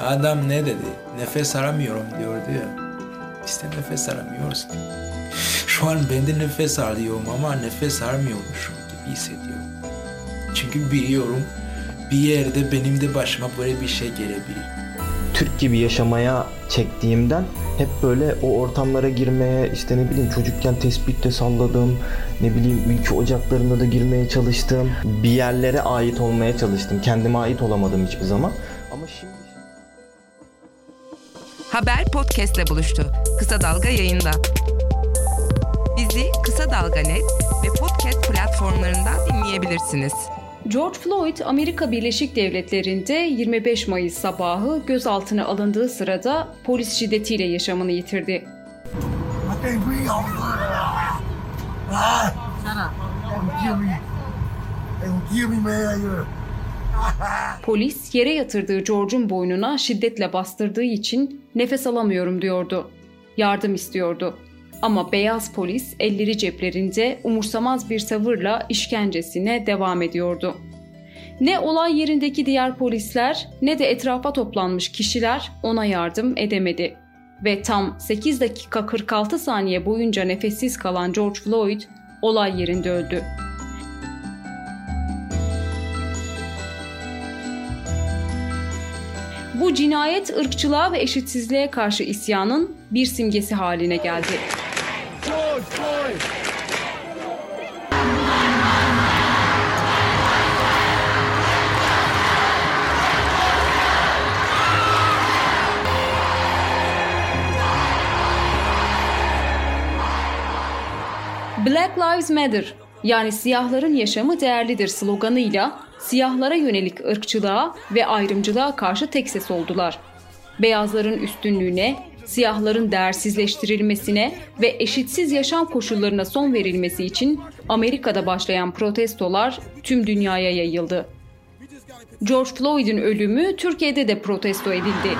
Adam ne dedi? Nefes aramıyorum diyordu ya. Biz de nefes aramıyoruz. Şu an ben de nefes alıyorum ama nefes aramıyormuşum gibi hissediyorum. Çünkü biliyorum bir yerde benim de başıma böyle bir şey gelebilir. Türk gibi yaşamaya çektiğimden hep böyle o ortamlara girmeye işte ne bileyim çocukken tespitte salladım ne bileyim ülke ocaklarında da girmeye çalıştım bir yerlere ait olmaya çalıştım kendime ait olamadım hiçbir zaman ama şimdi Haber podcastle buluştu. Kısa Dalga yayında. Bizi Kısa Dalga Net ve podcast platformlarından dinleyebilirsiniz. George Floyd Amerika Birleşik Devletleri'nde 25 Mayıs sabahı gözaltına alındığı sırada polis şiddetiyle yaşamını yitirdi. Ah! Shut up. Kill me. Kill me, man. Polis yere yatırdığı George'un boynuna şiddetle bastırdığı için nefes alamıyorum diyordu. Yardım istiyordu. Ama beyaz polis elleri ceplerinde umursamaz bir tavırla işkencesine devam ediyordu. Ne olay yerindeki diğer polisler ne de etrafa toplanmış kişiler ona yardım edemedi. Ve tam 8 dakika 46 saniye boyunca nefessiz kalan George Floyd olay yerinde öldü. Bu cinayet ırkçılığa ve eşitsizliğe karşı isyanın bir simgesi haline geldi. Black Lives Matter yani siyahların yaşamı değerlidir sloganıyla siyahlara yönelik ırkçılığa ve ayrımcılığa karşı tek ses oldular. Beyazların üstünlüğüne, siyahların değersizleştirilmesine ve eşitsiz yaşam koşullarına son verilmesi için Amerika'da başlayan protestolar tüm dünyaya yayıldı. George Floyd'un ölümü Türkiye'de de protesto edildi.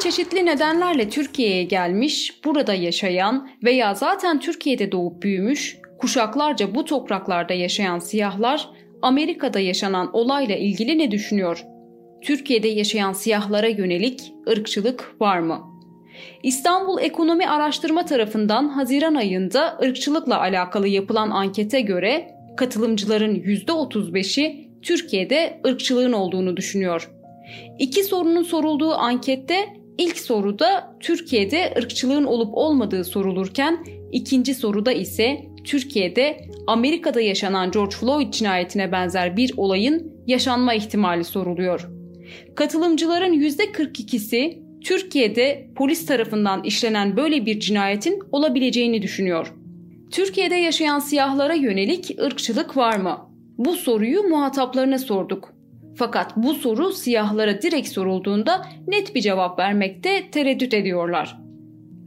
Çeşitli nedenlerle Türkiye'ye gelmiş, burada yaşayan veya zaten Türkiye'de doğup büyümüş, kuşaklarca bu topraklarda yaşayan siyahlar Amerika'da yaşanan olayla ilgili ne düşünüyor? Türkiye'de yaşayan siyahlara yönelik ırkçılık var mı? İstanbul Ekonomi Araştırma tarafından Haziran ayında ırkçılıkla alakalı yapılan ankete göre katılımcıların %35'i Türkiye'de ırkçılığın olduğunu düşünüyor. İki sorunun sorulduğu ankette ilk soruda Türkiye'de ırkçılığın olup olmadığı sorulurken ikinci soruda ise Türkiye'de Amerika'da yaşanan George Floyd cinayetine benzer bir olayın yaşanma ihtimali soruluyor. Katılımcıların %42'si Türkiye'de polis tarafından işlenen böyle bir cinayetin olabileceğini düşünüyor. Türkiye'de yaşayan siyahlara yönelik ırkçılık var mı? Bu soruyu muhataplarına sorduk. Fakat bu soru siyahlara direkt sorulduğunda net bir cevap vermekte tereddüt ediyorlar.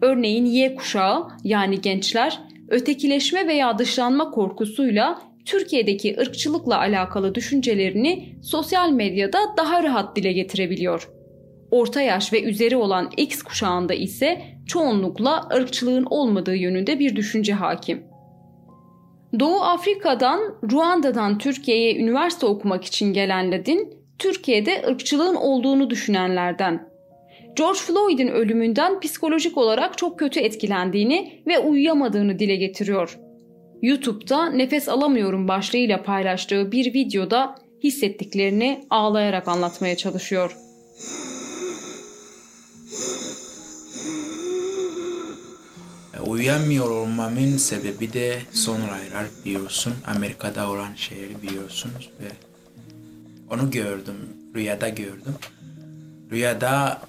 Örneğin Y kuşağı yani gençler ötekileşme veya dışlanma korkusuyla Türkiye'deki ırkçılıkla alakalı düşüncelerini sosyal medyada daha rahat dile getirebiliyor. Orta yaş ve üzeri olan X kuşağında ise çoğunlukla ırkçılığın olmadığı yönünde bir düşünce hakim. Doğu Afrika'dan, Ruanda'dan Türkiye'ye üniversite okumak için gelen Türkiye'de ırkçılığın olduğunu düşünenlerden. George Floyd'in ölümünden psikolojik olarak çok kötü etkilendiğini ve uyuyamadığını dile getiriyor. YouTube'da nefes alamıyorum başlığıyla paylaştığı bir videoda hissettiklerini ağlayarak anlatmaya çalışıyor. Uyuyamıyor olmamın sebebi de son biliyorsun. Amerika'da olan şeyleri biliyorsunuz ve onu gördüm. Rüyada gördüm. Rüyada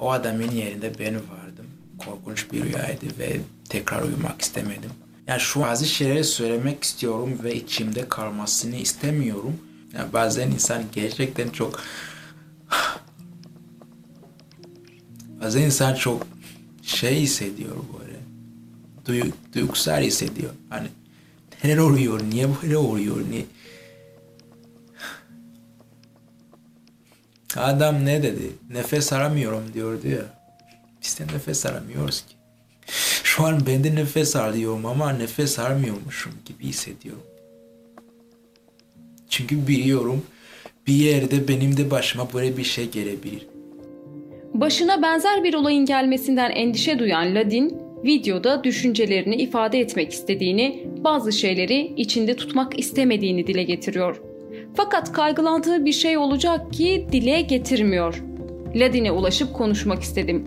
o adamın yerinde ben vardım. Korkunç bir rüyaydı ve tekrar uyumak istemedim. Yani şu bazı şeyleri söylemek istiyorum ve içimde kalmasını istemiyorum. Yani bazen insan gerçekten çok bazen insan çok şey hissediyor böyle. Duy, duygusal hissediyor. Hani neler oluyor, niye böyle oluyor, niye... Adam ne dedi? Nefes aramıyorum diyordu ya. Biz de nefes aramıyoruz ki. Şu an ben de nefes alıyorum ama nefes aramıyormuşum gibi hissediyorum. Çünkü biliyorum bir yerde benim de başıma böyle bir şey gelebilir. Başına benzer bir olayın gelmesinden endişe duyan Ladin, videoda düşüncelerini ifade etmek istediğini, bazı şeyleri içinde tutmak istemediğini dile getiriyor. Fakat kaygılandığı bir şey olacak ki dile getirmiyor. Ladin'e ulaşıp konuşmak istedim.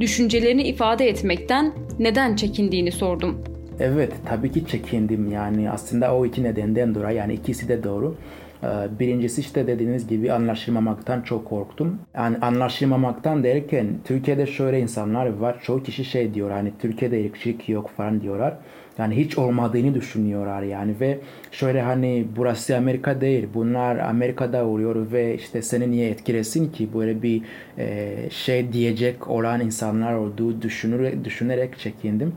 Düşüncelerini ifade etmekten neden çekindiğini sordum. Evet tabii ki çekindim yani aslında o iki nedenden dolayı yani ikisi de doğru. Ee, Birincisi işte dediğiniz gibi anlaşılmamaktan çok korktum. Yani anlaşılmamaktan derken Türkiye'de şöyle insanlar var. Çoğu kişi şey diyor hani Türkiye'de ırkçılık yok falan diyorlar. Yani hiç olmadığını düşünüyorlar yani ve şöyle hani burası Amerika değil. Bunlar Amerika'da oluyor ve işte seni niye etkilesin ki böyle bir e, şey diyecek olan insanlar olduğu düşünür, düşünerek çekindim.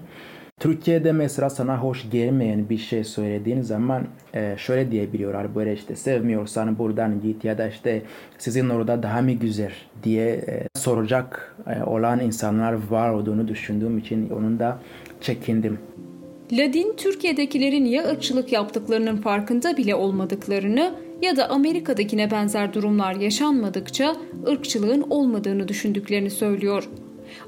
Türkiye'de mesela sana hoş gelmeyen bir şey söylediğin zaman e, şöyle diyebiliyorlar böyle işte sevmiyorsan buradan git ya da işte sizin orada daha mı güzel diye e, soracak e, olan insanlar var olduğunu düşündüğüm için onun da çekindim. Ladin Türkiye'dekilerin ya ırkçılık yaptıklarının farkında bile olmadıklarını ya da Amerika'dakine benzer durumlar yaşanmadıkça ırkçılığın olmadığını düşündüklerini söylüyor.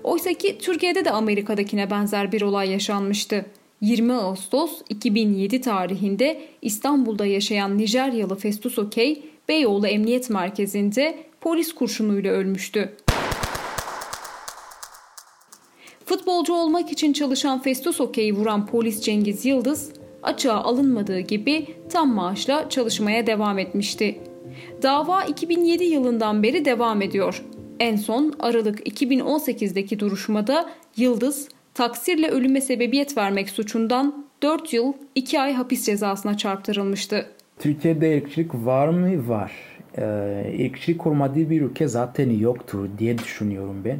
Oysa ki Türkiye'de de Amerika'dakine benzer bir olay yaşanmıştı. 20 Ağustos 2007 tarihinde İstanbul'da yaşayan Nijeryalı Festus Okey, Beyoğlu Emniyet Merkezi'nde polis kurşunuyla ölmüştü. Futbolcu olmak için çalışan Festus Okey'i vuran polis Cengiz Yıldız, açığa alınmadığı gibi tam maaşla çalışmaya devam etmişti. Dava 2007 yılından beri devam ediyor. En son Aralık 2018'deki duruşmada Yıldız taksirle ölüme sebebiyet vermek suçundan 4 yıl 2 ay hapis cezasına çarptırılmıştı. Türkiye'de ırkçılık var mı? Var. Ee, ırkçılık olmadığı bir ülke zaten yoktur diye düşünüyorum ben.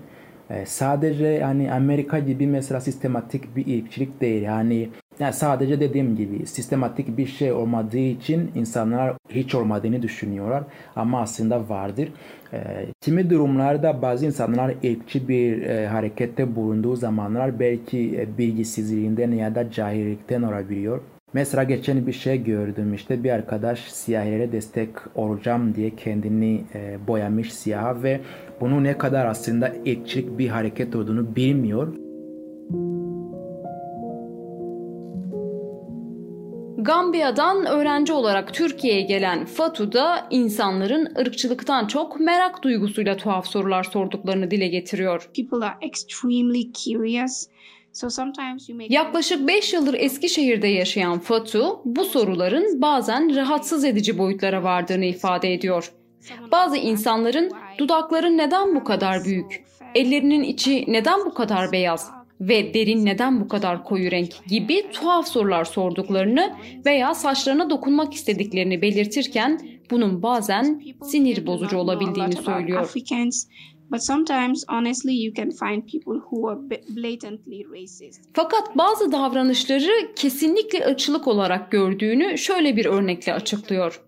Ee, sadece yani Amerika gibi mesela sistematik bir ırkçılık değil. Yani yani sadece dediğim gibi sistematik bir şey olmadığı için insanlar hiç olmadığını düşünüyorlar ama aslında vardır. E, kimi durumlarda bazı insanlar ırkçı bir e, harekette bulunduğu zamanlar belki e, bilgisizliğinden ya da cahillikten olabiliyor. Mesela geçen bir şey gördüm işte bir arkadaş siyahilere destek olacağım diye kendini e, boyamış siyah ve bunu ne kadar aslında ırkçılık bir hareket olduğunu bilmiyor. Gambiya'dan öğrenci olarak Türkiye'ye gelen Fatu da insanların ırkçılıktan çok merak duygusuyla tuhaf sorular sorduklarını dile getiriyor. People are extremely curious. So sometimes you make Yaklaşık 5 yıldır Eskişehir'de yaşayan Fatu bu soruların bazen rahatsız edici boyutlara vardığını ifade ediyor. Bazı insanların dudakların neden bu kadar büyük, ellerinin içi neden bu kadar beyaz ve derin neden bu kadar koyu renk gibi tuhaf sorular sorduklarını veya saçlarına dokunmak istediklerini belirtirken bunun bazen sinir bozucu olabildiğini söylüyor. Fakat bazı davranışları kesinlikle ırkçılık olarak gördüğünü şöyle bir örnekle açıklıyor.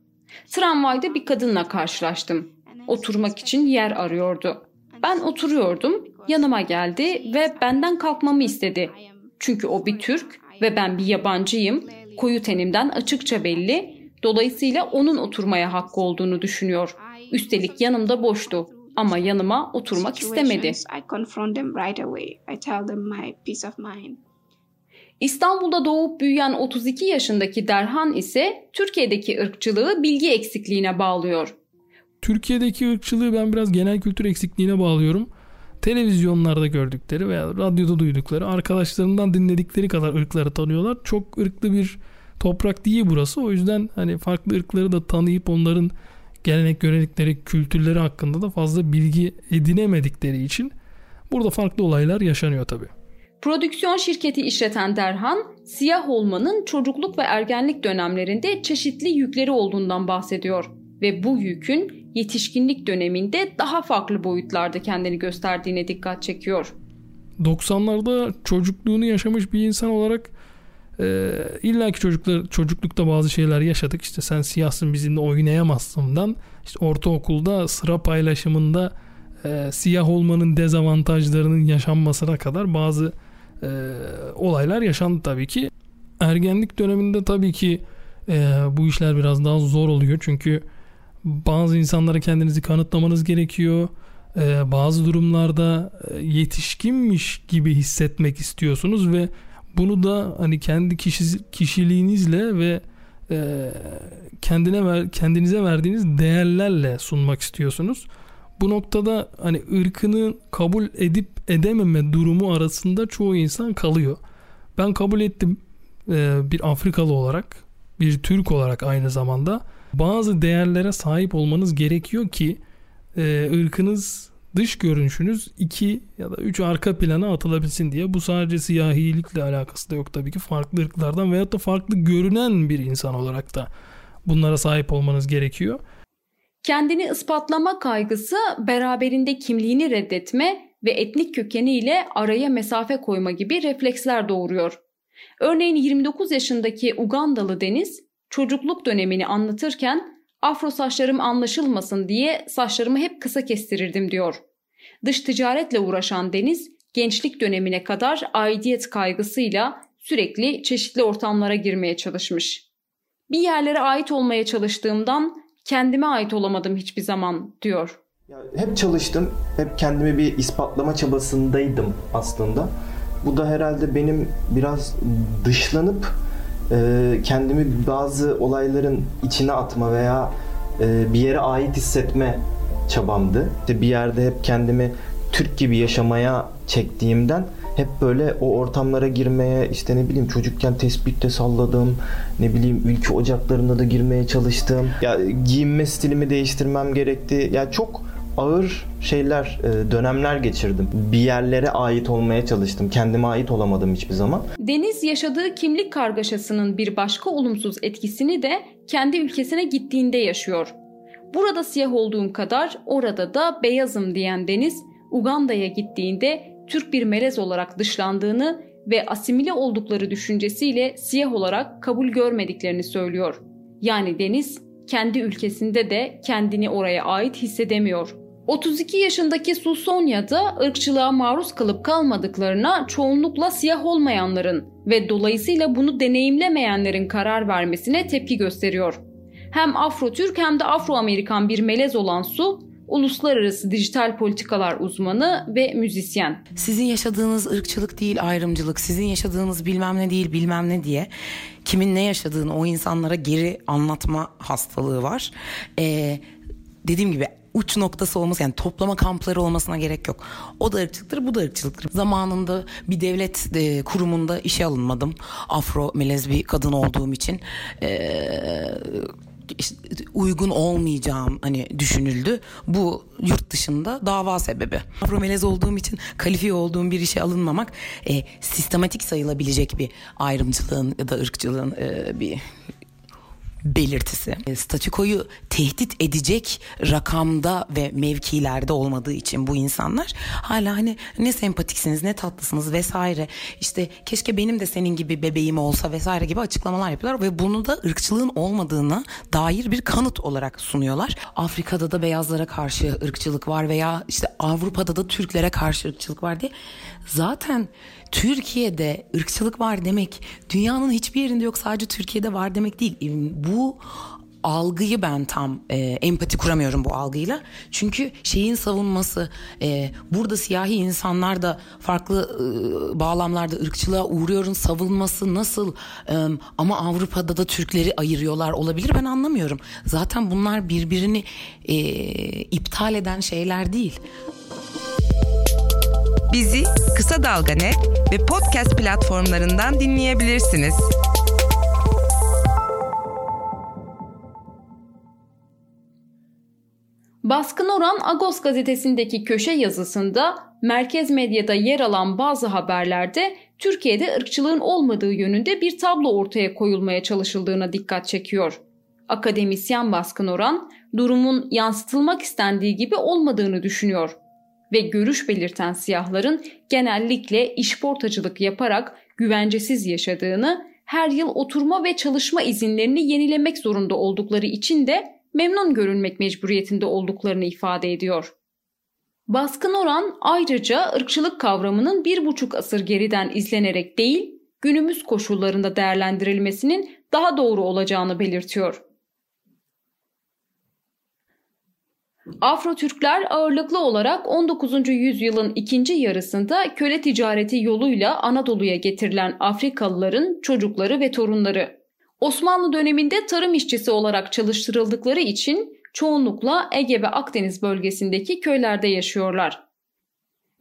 Tramvayda bir kadınla karşılaştım. Oturmak için yer arıyordu. Ben oturuyordum, yanıma geldi ve benden kalkmamı istedi. Çünkü o bir Türk ve ben bir yabancıyım. Koyu tenimden açıkça belli. Dolayısıyla onun oturmaya hakkı olduğunu düşünüyor. Üstelik yanımda boştu ama yanıma oturmak istemedi. İstanbul'da doğup büyüyen 32 yaşındaki Derhan ise Türkiye'deki ırkçılığı bilgi eksikliğine bağlıyor. Türkiye'deki ırkçılığı ben biraz genel kültür eksikliğine bağlıyorum. Televizyonlarda gördükleri veya radyoda duydukları, arkadaşlarından dinledikleri kadar ırkları tanıyorlar. Çok ırklı bir toprak değil burası. O yüzden hani farklı ırkları da tanıyıp onların gelenek, görenekleri, kültürleri hakkında da fazla bilgi edinemedikleri için burada farklı olaylar yaşanıyor tabii. Prodüksiyon şirketi işleten Derhan, siyah olmanın çocukluk ve ergenlik dönemlerinde çeşitli yükleri olduğundan bahsediyor ve bu yükün yetişkinlik döneminde daha farklı boyutlarda kendini gösterdiğine dikkat çekiyor. 90'larda çocukluğunu yaşamış bir insan olarak e, illaki çocuklar çocuklukta bazı şeyler yaşadık. İşte sen siyahsın bizimle oynayamazsından işte ortaokulda sıra paylaşımında e, siyah olmanın dezavantajlarının yaşanmasına kadar bazı e, olaylar yaşandı tabii ki. Ergenlik döneminde tabii ki e, bu işler biraz daha zor oluyor. Çünkü bazı insanlara kendinizi kanıtlamanız gerekiyor. E, bazı durumlarda e, yetişkinmiş gibi hissetmek istiyorsunuz ve bunu da hani kendi kişi, kişiliğinizle ve e, kendine ver, kendinize verdiğiniz değerlerle sunmak istiyorsunuz. Bu noktada hani ırkını kabul edip edememe durumu arasında çoğu insan kalıyor. Ben kabul ettim e, bir Afrikalı olarak, bir Türk olarak aynı zamanda bazı değerlere sahip olmanız gerekiyor ki e, ırkınız dış görünüşünüz iki ya da üç arka plana atılabilsin diye. Bu sadece siyahilikle alakası da yok tabii ki. Farklı ırklardan veyahut da farklı görünen bir insan olarak da bunlara sahip olmanız gerekiyor. Kendini ispatlama kaygısı beraberinde kimliğini reddetme ve etnik kökeniyle araya mesafe koyma gibi refleksler doğuruyor. Örneğin 29 yaşındaki Ugandalı Deniz çocukluk dönemini anlatırken afro saçlarım anlaşılmasın diye saçlarımı hep kısa kestirirdim diyor. Dış ticaretle uğraşan Deniz gençlik dönemine kadar aidiyet kaygısıyla sürekli çeşitli ortamlara girmeye çalışmış. Bir yerlere ait olmaya çalıştığımdan kendime ait olamadım hiçbir zaman diyor. Ya hep çalıştım. Hep kendimi bir ispatlama çabasındaydım aslında. Bu da herhalde benim biraz dışlanıp e, kendimi bazı olayların içine atma veya e, bir yere ait hissetme çabamdı. İşte bir yerde hep kendimi Türk gibi yaşamaya çektiğimden hep böyle o ortamlara girmeye işte ne bileyim çocukken tespitte salladım ne bileyim ülke ocaklarında da girmeye çalıştım. Ya giyinme stilimi değiştirmem gerekti. Ya çok ağır şeyler e, dönemler geçirdim. Bir yerlere ait olmaya çalıştım. Kendime ait olamadım hiçbir zaman. Deniz yaşadığı kimlik kargaşasının bir başka olumsuz etkisini de kendi ülkesine gittiğinde yaşıyor. Burada siyah olduğum kadar orada da beyazım diyen Deniz Uganda'ya gittiğinde Türk bir melez olarak dışlandığını ve asimile oldukları düşüncesiyle siyah olarak kabul görmediklerini söylüyor. Yani Deniz kendi ülkesinde de kendini oraya ait hissedemiyor. 32 yaşındaki Susonya da ırkçılığa maruz kalıp kalmadıklarına çoğunlukla siyah olmayanların ve dolayısıyla bunu deneyimlemeyenlerin karar vermesine tepki gösteriyor. Hem Afro-Türk hem de Afro-Amerikan bir melez olan Su, uluslararası dijital politikalar uzmanı ve müzisyen. Sizin yaşadığınız ırkçılık değil ayrımcılık, sizin yaşadığınız bilmem ne değil bilmem ne diye kimin ne yaşadığını o insanlara geri anlatma hastalığı var. Ee, dediğim gibi uç noktası olması yani toplama kampları olmasına gerek yok. O da ırkçılıktır bu da ırkçılıktır. Zamanında bir devlet e, kurumunda işe alınmadım. Afro melez bir kadın olduğum için. Ee, işte uygun olmayacağım hani düşünüldü. Bu yurt dışında dava sebebi. Afromelez olduğum için kalifiye olduğum bir işe alınmamak e, sistematik sayılabilecek bir ayrımcılığın ya da ırkçılığın e, bir belirtisi. E, statükoyu tehdit edecek rakamda ve mevkilerde olmadığı için bu insanlar hala hani ne sempatiksiniz ne tatlısınız vesaire işte keşke benim de senin gibi bebeğim olsa vesaire gibi açıklamalar yapıyorlar ve bunu da ırkçılığın olmadığına dair bir kanıt olarak sunuyorlar. Afrika'da da beyazlara karşı ırkçılık var veya işte Avrupa'da da Türklere karşı ırkçılık var diye zaten Türkiye'de ırkçılık var demek dünyanın hiçbir yerinde yok sadece Türkiye'de var demek değil. Bu algıyı ben tam e, empati kuramıyorum bu algıyla. Çünkü şeyin savunması e, burada siyahi insanlar da farklı e, bağlamlarda ırkçılığa uğruyorun savunması nasıl e, ama Avrupa'da da Türkleri ayırıyorlar olabilir ben anlamıyorum. Zaten bunlar birbirini e, iptal eden şeyler değil. Bizi Kısa Dalga Net ve podcast platformlarından dinleyebilirsiniz. Baskın Oran Agos gazetesindeki köşe yazısında merkez medyada yer alan bazı haberlerde Türkiye'de ırkçılığın olmadığı yönünde bir tablo ortaya koyulmaya çalışıldığına dikkat çekiyor. Akademisyen Baskın Oran durumun yansıtılmak istendiği gibi olmadığını düşünüyor ve görüş belirten siyahların genellikle işportacılık yaparak güvencesiz yaşadığını, her yıl oturma ve çalışma izinlerini yenilemek zorunda oldukları için de memnun görünmek mecburiyetinde olduklarını ifade ediyor. Baskın oran ayrıca ırkçılık kavramının bir buçuk asır geriden izlenerek değil, günümüz koşullarında değerlendirilmesinin daha doğru olacağını belirtiyor. Afro-Türkler ağırlıklı olarak 19. yüzyılın ikinci yarısında köle ticareti yoluyla Anadolu'ya getirilen Afrikalıların çocukları ve torunları. Osmanlı döneminde tarım işçisi olarak çalıştırıldıkları için çoğunlukla Ege ve Akdeniz bölgesindeki köylerde yaşıyorlar.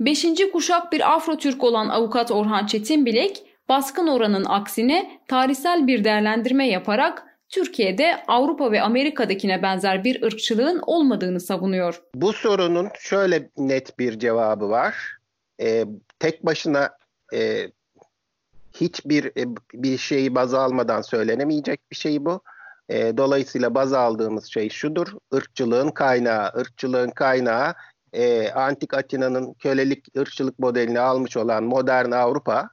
Beşinci kuşak bir Afro-Türk olan avukat Orhan Çetinbilek, baskın oranın aksine tarihsel bir değerlendirme yaparak Türkiye'de Avrupa ve Amerika'dakine benzer bir ırkçılığın olmadığını savunuyor. Bu sorunun şöyle net bir cevabı var. Ee, tek başına e, hiçbir e, bir şeyi baz almadan söylenemeyecek bir şey bu. E, dolayısıyla baz aldığımız şey şudur. Irkçılığın kaynağı, ırkçılığın kaynağı e, Antik Atina'nın kölelik ırkçılık modelini almış olan modern Avrupa,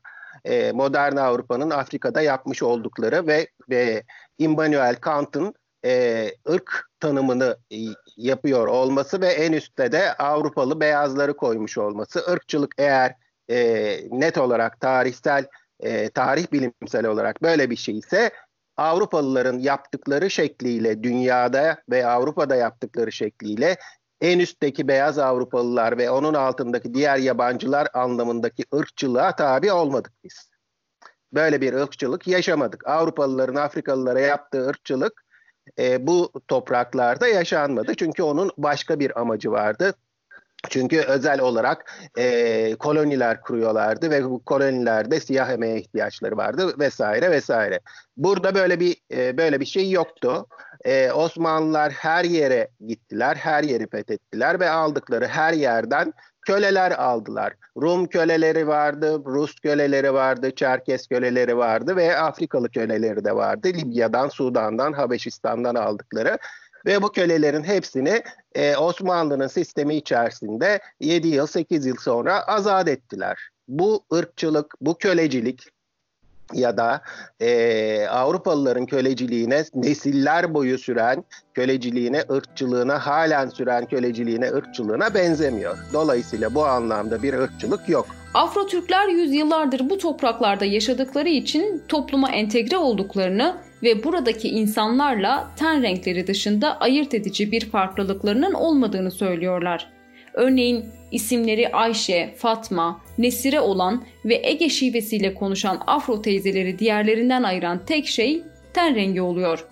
e, modern Avrupa'nın Afrika'da yapmış oldukları ve, ve Immanuel Kant'ın e, ırk tanımını e, yapıyor olması ve en üstte de Avrupalı beyazları koymuş olması. Irkçılık eğer e, net olarak tarihsel, e, tarih bilimsel olarak böyle bir şey ise Avrupalıların yaptıkları şekliyle dünyada ve Avrupa'da yaptıkları şekliyle en üstteki beyaz Avrupalılar ve onun altındaki diğer yabancılar anlamındaki ırkçılığa tabi olmadık biz. Böyle bir ırkçılık yaşamadık. Avrupalıların Afrikalılara yaptığı ırkçılık e, bu topraklarda yaşanmadı. Çünkü onun başka bir amacı vardı. Çünkü özel olarak e, koloniler kuruyorlardı ve bu kolonilerde siyah emeğe ihtiyaçları vardı vesaire vesaire. Burada böyle bir e, böyle bir şey yoktu. E, Osmanlılar her yere gittiler, her yeri fethettiler ve aldıkları her yerden köleler aldılar. Rum köleleri vardı, Rus köleleri vardı, Çerkes köleleri vardı ve Afrikalı köleleri de vardı. Libya'dan, Sudan'dan, Habeşistan'dan aldıkları ve bu kölelerin hepsini e, Osmanlı'nın sistemi içerisinde 7 yıl 8 yıl sonra azat ettiler. Bu ırkçılık, bu kölecilik ya da e, Avrupalıların köleciliğine nesiller boyu süren köleciliğine, ırkçılığına, halen süren köleciliğine, ırkçılığına benzemiyor. Dolayısıyla bu anlamda bir ırkçılık yok. Afro-Türkler yüzyıllardır bu topraklarda yaşadıkları için topluma entegre olduklarını ve buradaki insanlarla ten renkleri dışında ayırt edici bir farklılıklarının olmadığını söylüyorlar. Örneğin isimleri Ayşe, Fatma, Nesire olan ve Ege şivesiyle konuşan Afro teyzeleri diğerlerinden ayıran tek şey ten rengi oluyor.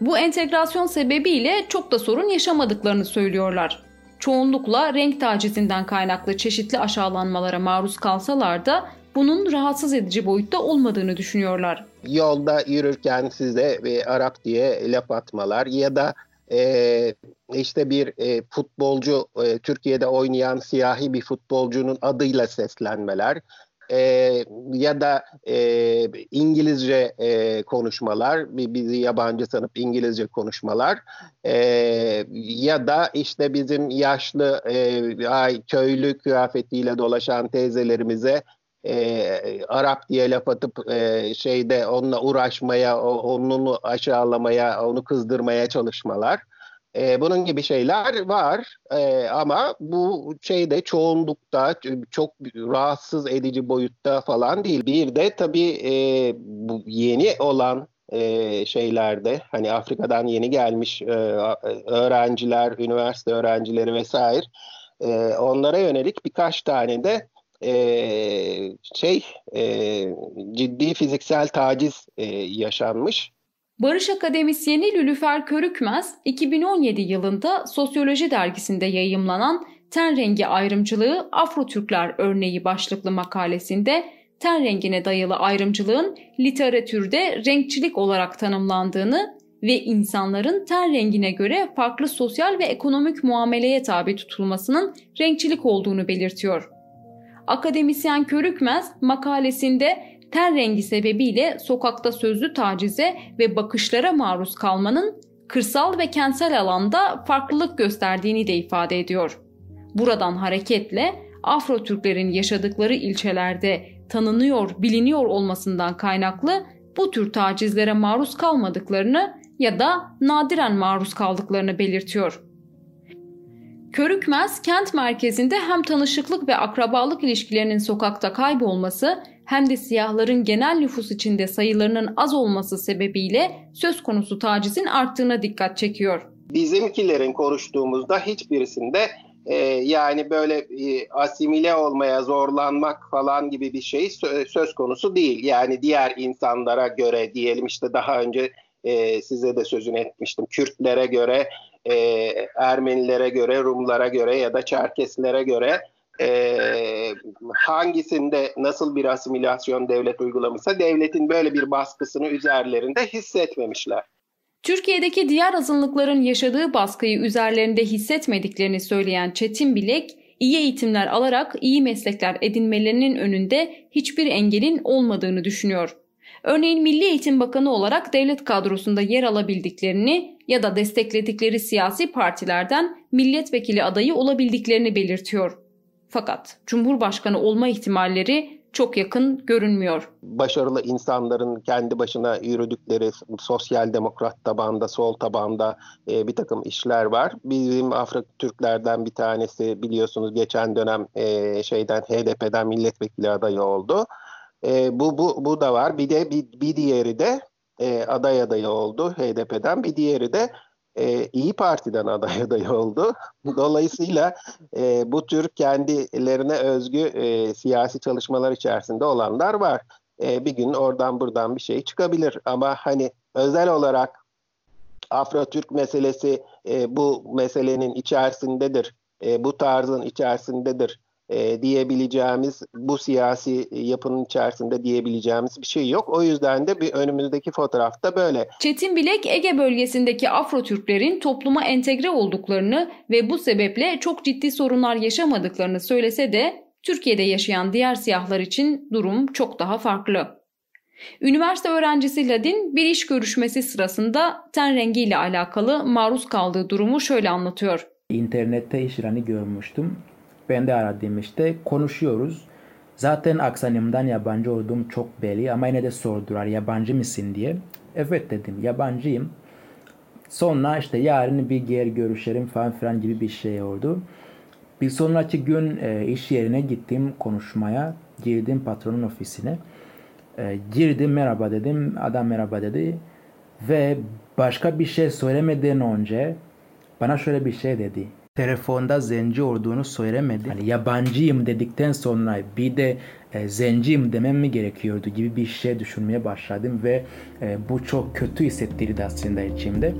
Bu entegrasyon sebebiyle çok da sorun yaşamadıklarını söylüyorlar. Çoğunlukla renk tacizinden kaynaklı çeşitli aşağılanmalara maruz kalsalar da bunun rahatsız edici boyutta olmadığını düşünüyorlar. Yolda yürürken size bir Arap diye laf atmalar ya da e, işte bir e, futbolcu e, Türkiye'de oynayan siyahi bir futbolcunun adıyla seslenmeler e, ya da e, İngilizce e, konuşmalar bizi yabancı sanıp İngilizce konuşmalar e, ya da işte bizim yaşlı e, köylü kıyafetiyle dolaşan teyzelerimize e, Arap diye laf atıp e, şeyde onunla uğraşmaya, onu aşağılamaya, onu kızdırmaya çalışmalar. E, bunun gibi şeyler var e, ama bu şeyde çoğunlukta çok rahatsız edici boyutta falan değil. Bir de tabii e, bu yeni olan e, şeylerde hani Afrika'dan yeni gelmiş e, öğrenciler, üniversite öğrencileri vesaire e, onlara yönelik birkaç tane de e, şey e, ciddi fiziksel taciz e, yaşanmış. Barış Akademisyeni Lülüfer Körükmez 2017 yılında Sosyoloji dergisinde yayımlanan Ten rengi ayrımcılığı Afro-Türkler örneği başlıklı makalesinde ten rengine dayalı ayrımcılığın literatürde renkçilik olarak tanımlandığını ve insanların ten rengine göre farklı sosyal ve ekonomik muameleye tabi tutulmasının renkçilik olduğunu belirtiyor. Akademisyen Körükmez makalesinde ten rengi sebebiyle sokakta sözlü tacize ve bakışlara maruz kalmanın kırsal ve kentsel alanda farklılık gösterdiğini de ifade ediyor. Buradan hareketle Afro Türklerin yaşadıkları ilçelerde tanınıyor, biliniyor olmasından kaynaklı bu tür tacizlere maruz kalmadıklarını ya da nadiren maruz kaldıklarını belirtiyor. Körükmez kent merkezinde hem tanışıklık ve akrabalık ilişkilerinin sokakta kaybolması hem de siyahların genel nüfus içinde sayılarının az olması sebebiyle söz konusu tacizin arttığına dikkat çekiyor. Bizimkilerin konuştuğumuzda hiçbirisinde e, yani böyle e, asimile olmaya zorlanmak falan gibi bir şey söz konusu değil. Yani diğer insanlara göre diyelim işte daha önce e, size de sözünü etmiştim. Kürtlere göre, e, Ermenilere göre, Rumlara göre ya da Çerkeslere göre e, hangisinde nasıl bir asimilasyon devlet uygulamışsa devletin böyle bir baskısını üzerlerinde hissetmemişler. Türkiye'deki diğer azınlıkların yaşadığı baskıyı üzerlerinde hissetmediklerini söyleyen Çetin Bilek, iyi eğitimler alarak iyi meslekler edinmelerinin önünde hiçbir engelin olmadığını düşünüyor. Örneğin Milli Eğitim Bakanı olarak devlet kadrosunda yer alabildiklerini ya da destekledikleri siyasi partilerden milletvekili adayı olabildiklerini belirtiyor. Fakat Cumhurbaşkanı olma ihtimalleri çok yakın görünmüyor. Başarılı insanların kendi başına yürüdükleri sosyal demokrat tabanda, sol tabanda e, bir takım işler var. Bizim Afrika Türklerden bir tanesi biliyorsunuz geçen dönem e, şeyden HDP'den milletvekili adayı oldu. E, bu, bu, bu da var. Bir de bir, bir diğeri de e, aday adayı oldu HDP'den. Bir diğeri de e, İyi Parti'den aday adayı oldu. Dolayısıyla e, bu tür kendilerine özgü e, siyasi çalışmalar içerisinde olanlar var. E, bir gün oradan buradan bir şey çıkabilir. Ama hani özel olarak Afro-Türk meselesi e, bu meselenin içerisindedir. E, bu tarzın içerisindedir e, diyebileceğimiz bu siyasi yapının içerisinde diyebileceğimiz bir şey yok. O yüzden de bir önümüzdeki fotoğrafta böyle. Çetin Bilek Ege bölgesindeki Afro Türklerin topluma entegre olduklarını ve bu sebeple çok ciddi sorunlar yaşamadıklarını söylese de Türkiye'de yaşayan diğer siyahlar için durum çok daha farklı. Üniversite öğrencisi Ladin bir iş görüşmesi sırasında ten rengiyle alakalı maruz kaldığı durumu şöyle anlatıyor. İnternette iş ilanı görmüştüm. Ben de aradım işte konuşuyoruz. Zaten aksanımdan yabancı olduğum çok belli ama yine de sordular yabancı mısın diye. Evet dedim yabancıyım. Sonra işte yarın bir gel görüşelim falan filan gibi bir şey oldu. Bir sonraki gün e, iş yerine gittim konuşmaya. Girdim patronun ofisine. E, girdim merhaba dedim. Adam merhaba dedi. Ve başka bir şey söylemeden önce bana şöyle bir şey dedi telefonda zenci olduğunu söylemedi. Hani yabancıyım dedikten sonra bir de e, zenciyim demem mi gerekiyordu gibi bir şey düşünmeye başladım ve e, bu çok kötü hissettirdi aslında içimde.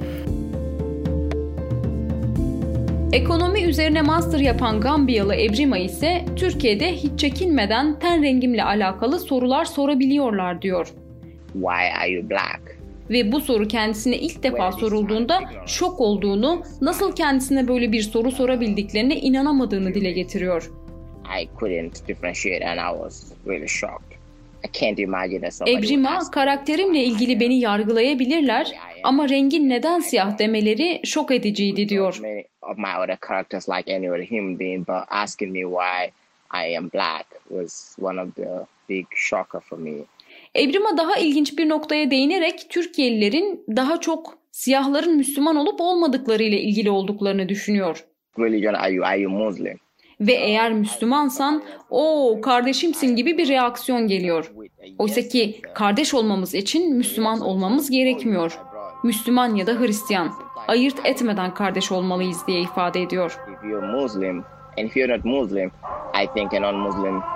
Ekonomi üzerine master yapan Gambiyalı Ebrima ise Türkiye'de hiç çekinmeden ten rengimle alakalı sorular sorabiliyorlar diyor. Why are you black? Ve bu soru kendisine ilk defa sorulduğunda şok olduğunu, nasıl kendisine böyle bir soru sorabildiklerine inanamadığını dile getiriyor. I couldn't differentiate and I was really shocked. Ebrima, karakterimle ilgili beni yargılayabilirler ama rengin neden siyah demeleri şok ediciydi diyor. I am black was one of the big shocker for me. Ebrima daha ilginç bir noktaya değinerek Türkiye'lilerin daha çok siyahların Müslüman olup olmadıkları ile ilgili olduklarını düşünüyor. Religion, are you, are you Muslim? Ve eğer Müslümansan o kardeşimsin gibi bir reaksiyon geliyor. Oysa ki kardeş olmamız için Müslüman olmamız gerekmiyor. Müslüman ya da Hristiyan ayırt etmeden kardeş olmalıyız diye ifade ediyor. And if you're not Muslim, I think a non-Muslim.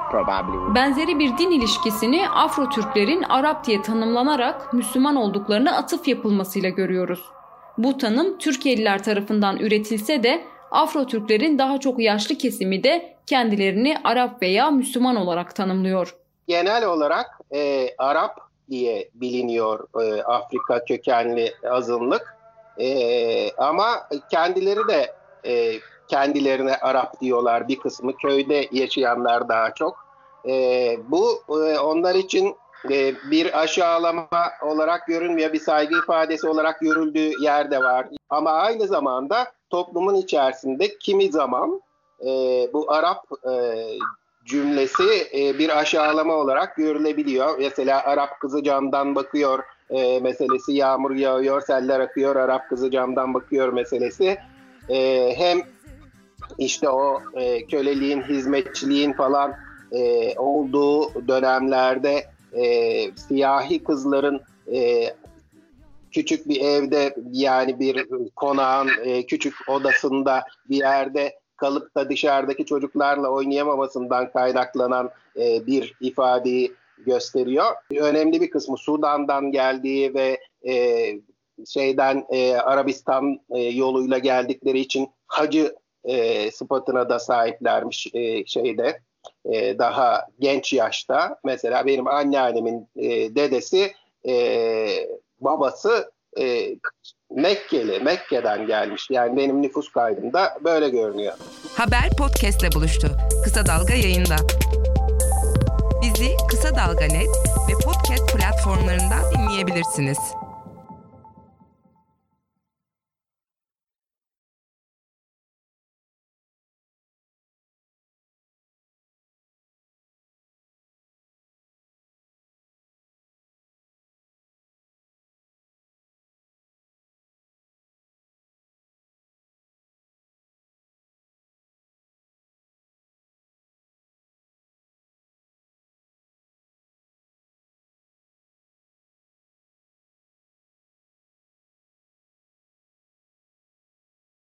Benzeri bir din ilişkisini Afro-Türklerin Arap diye tanımlanarak Müslüman olduklarına atıf yapılmasıyla görüyoruz. Bu tanım Türkiye'liler tarafından üretilse de Afro-Türklerin daha çok yaşlı kesimi de kendilerini Arap veya Müslüman olarak tanımlıyor. Genel olarak e, Arap diye biliniyor e, Afrika kökenli azınlık. E, ama kendileri de e, kendilerine Arap diyorlar bir kısmı köyde yaşayanlar daha çok. E, bu e, onlar için e, bir aşağılama olarak görünmüyor, bir saygı ifadesi olarak görüldüğü yerde var. Ama aynı zamanda toplumun içerisinde kimi zaman e, bu Arap e, cümlesi e, bir aşağılama olarak görülebiliyor. Mesela Arap kızı camdan bakıyor e, meselesi, yağmur yağıyor, seller akıyor, Arap kızı camdan bakıyor meselesi. E, hem işte o e, köleliğin, hizmetçiliğin falan e, olduğu dönemlerde e, siyahi kızların e, küçük bir evde yani bir konağın e, küçük odasında bir yerde kalıp da dışarıdaki çocuklarla oynayamamasından kaynaklanan e, bir ifadeyi gösteriyor. Önemli bir kısmı Sudan'dan geldiği ve e, şeyden e, Arabistan e, yoluyla geldikleri için hacı e, sıfatına da sahiplermiş e, şeyde e, daha genç yaşta. Mesela benim anneannemin e, dedesi e, babası e, Mekkeli, Mekke'den gelmiş. Yani benim nüfus kaydımda böyle görünüyor. Haber podcastle buluştu. Kısa Dalga yayında. Bizi Kısa Dalga Net ve podcast platformlarından dinleyebilirsiniz.